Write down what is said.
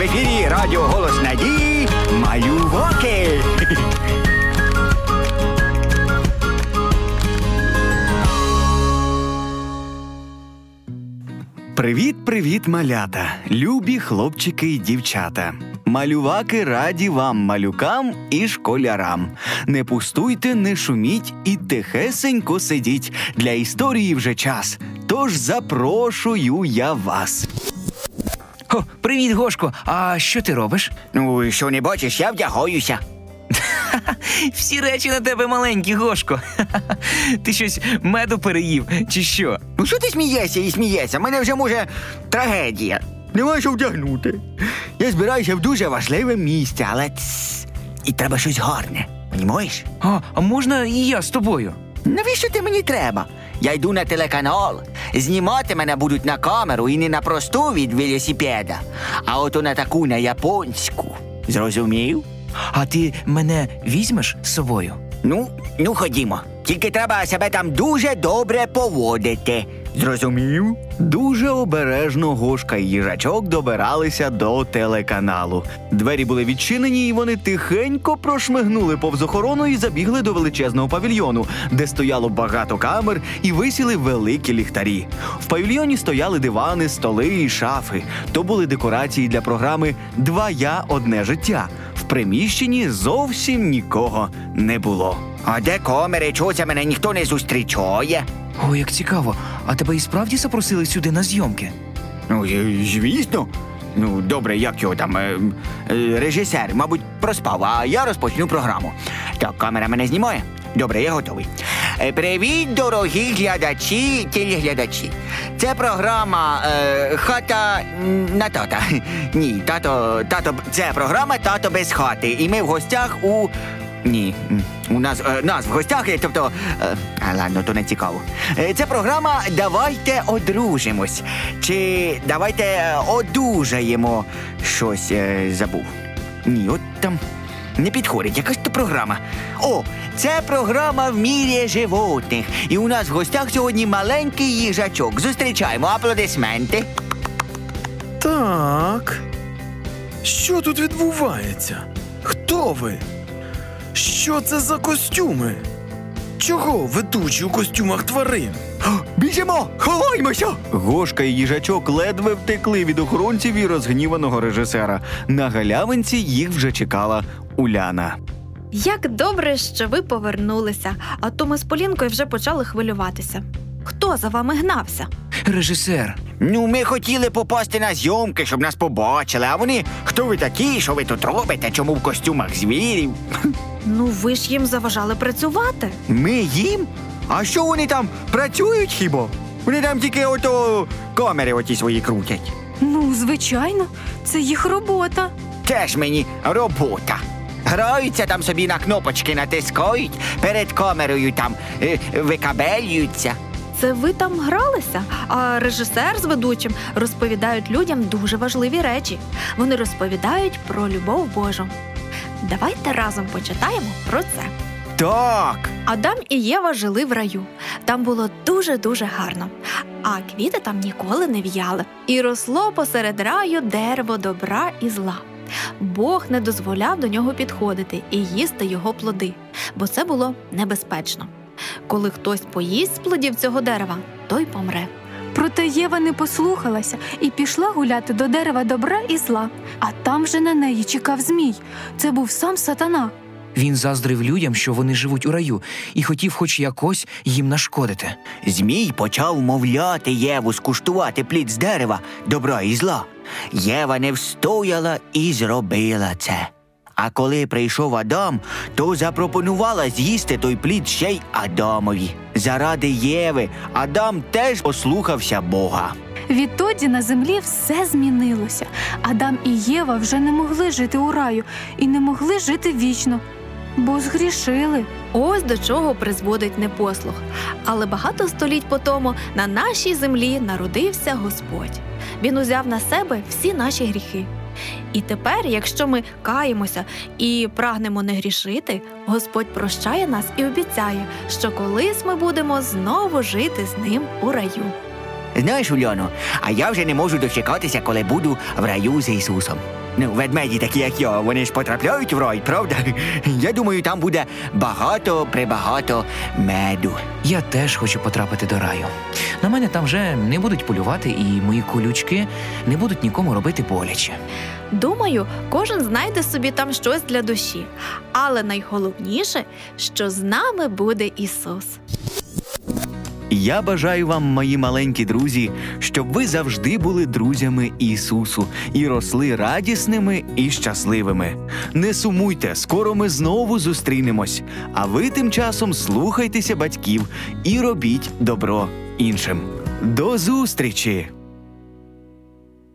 в ефірі Радіо Голос Надії Малюваки. Привіт, привіт, малята, любі хлопчики і дівчата. Малюваки раді вам, малюкам і школярам. Не пустуйте, не шуміть і тихесенько сидіть. Для історії вже час. Тож запрошую я вас. О, привіт, Гошко. А що ти робиш? Ну, що не бачиш, я вдягаюся. Всі речі на тебе маленькі, Гошко. Ти щось меду переїв, чи що? Ну що ти смієшся і смієшся? Мене вже може трагедія. Нема що вдягнути. Я збираюся в дуже важливе місце, але тс, і треба щось гарне. Понімаєш? А, а можна і я з тобою? Навіщо ти мені треба? Я йду на телеканал. Знімати мене будуть на камеру і не на просту від велосипеда, а ото на таку на японську. Зрозумів? А ти мене візьмеш з собою? Ну, ну ходімо. Тільки треба себе там дуже добре поводити. Зрозумів? Дуже обережно Гошка і їжачок добиралися до телеканалу. Двері були відчинені, і вони тихенько прошмигнули повз охорону і забігли до величезного павільйону, де стояло багато камер і висіли великі ліхтарі. В павільйоні стояли дивани, столи і шафи. То були декорації для програми Два я одне життя. В приміщенні зовсім нікого не було. А де камери? Чого мене ніхто не зустрічає? О, як цікаво. А тебе і справді запросили сюди на зйомки? Ну, е, звісно. Ну, добре, як його там. е, е, режисер, мабуть, проспав, а я розпочну програму. Так, камера мене знімає. Добре, я готовий. Е, Привіт, дорогі глядачі, телеглядачі. Це програма е, Хата на тата. Ні, тато, тато, це програма Тато без хати. І ми в гостях у. Ні, у нас е, нас в гостях, е, тобто. Е, ладно, то не цікаво. Е, Це програма Давайте одружимось. Чи давайте е, одужаємо. Щось е, забув. Ні, от там не підходить, якась то програма. О, це програма в мірі животних. І у нас в гостях сьогодні маленький їжачок. Зустрічаємо аплодисменти. Так. Що тут відбувається? Хто ви? Що це за костюми? Чого ведучі у костюмах тварин? Біжимо, ховаймося! Гошка і їжачок ледве втекли від охоронців і розгніваного режисера. На галявинці їх вже чекала Уляна. Як добре, що ви повернулися, а то ми з Полінкою вже почали хвилюватися. Хто за вами гнався? Режисер. Ну, ми хотіли попасти на зйомки, щоб нас побачили, а вони хто ви такі, що ви тут робите, чому в костюмах звірів? Ну, ви ж їм заважали працювати. Ми їм? А що вони там працюють хіба? Вони там тільки ото камери оті свої крутять. Ну, звичайно, це їх робота. Теж мені робота. Граються там собі на кнопочки натискають, перед камерою там е, викабелюються. Це ви там гралися, а режисер з ведучим розповідають людям дуже важливі речі. Вони розповідають про любов Божу. Давайте разом почитаємо про це. Так. Адам і Єва жили в раю. Там було дуже-дуже гарно. А квіти там ніколи не в'яли. І росло посеред раю дерево добра і зла. Бог не дозволяв до нього підходити і їсти його плоди, бо це було небезпечно. Коли хтось поїсть з плодів цього дерева, той помре. Проте Єва не послухалася і пішла гуляти до дерева добра і зла. А там вже на неї чекав змій. Це був сам сатана. Він заздрив людям, що вони живуть у раю, і хотів хоч якось їм нашкодити. Змій почав мовляти Єву скуштувати плід з дерева добра і зла. Єва не встояла і зробила це. А коли прийшов Адам, то запропонувала з'їсти той плід ще й Адамові. Заради Єви Адам теж послухався Бога. Відтоді на землі все змінилося. Адам і Єва вже не могли жити у раю і не могли жити вічно, бо згрішили. Ось до чого призводить непослух. Але багато століть по тому на нашій землі народився Господь. Він узяв на себе всі наші гріхи. І тепер, якщо ми каємося і прагнемо не грішити, Господь прощає нас і обіцяє, що колись ми будемо знову жити з ним у раю. Знаєш, Уляно, а я вже не можу дочекатися, коли буду в раю з Ісусом. Ну, ведмеді такі, як я, вони ж потрапляють в рай, правда? Я думаю, там буде багато, прибагато меду. Я теж хочу потрапити до раю. На мене там вже не будуть полювати, і мої колючки не будуть нікому робити боляче. Думаю, кожен знайде собі там щось для душі. Але найголовніше, що з нами буде Ісус. Я бажаю вам, мої маленькі друзі, щоб ви завжди були друзями Ісусу і росли радісними і щасливими. Не сумуйте, скоро ми знову зустрінемось. А ви тим часом слухайтеся батьків і робіть добро іншим. До зустрічі!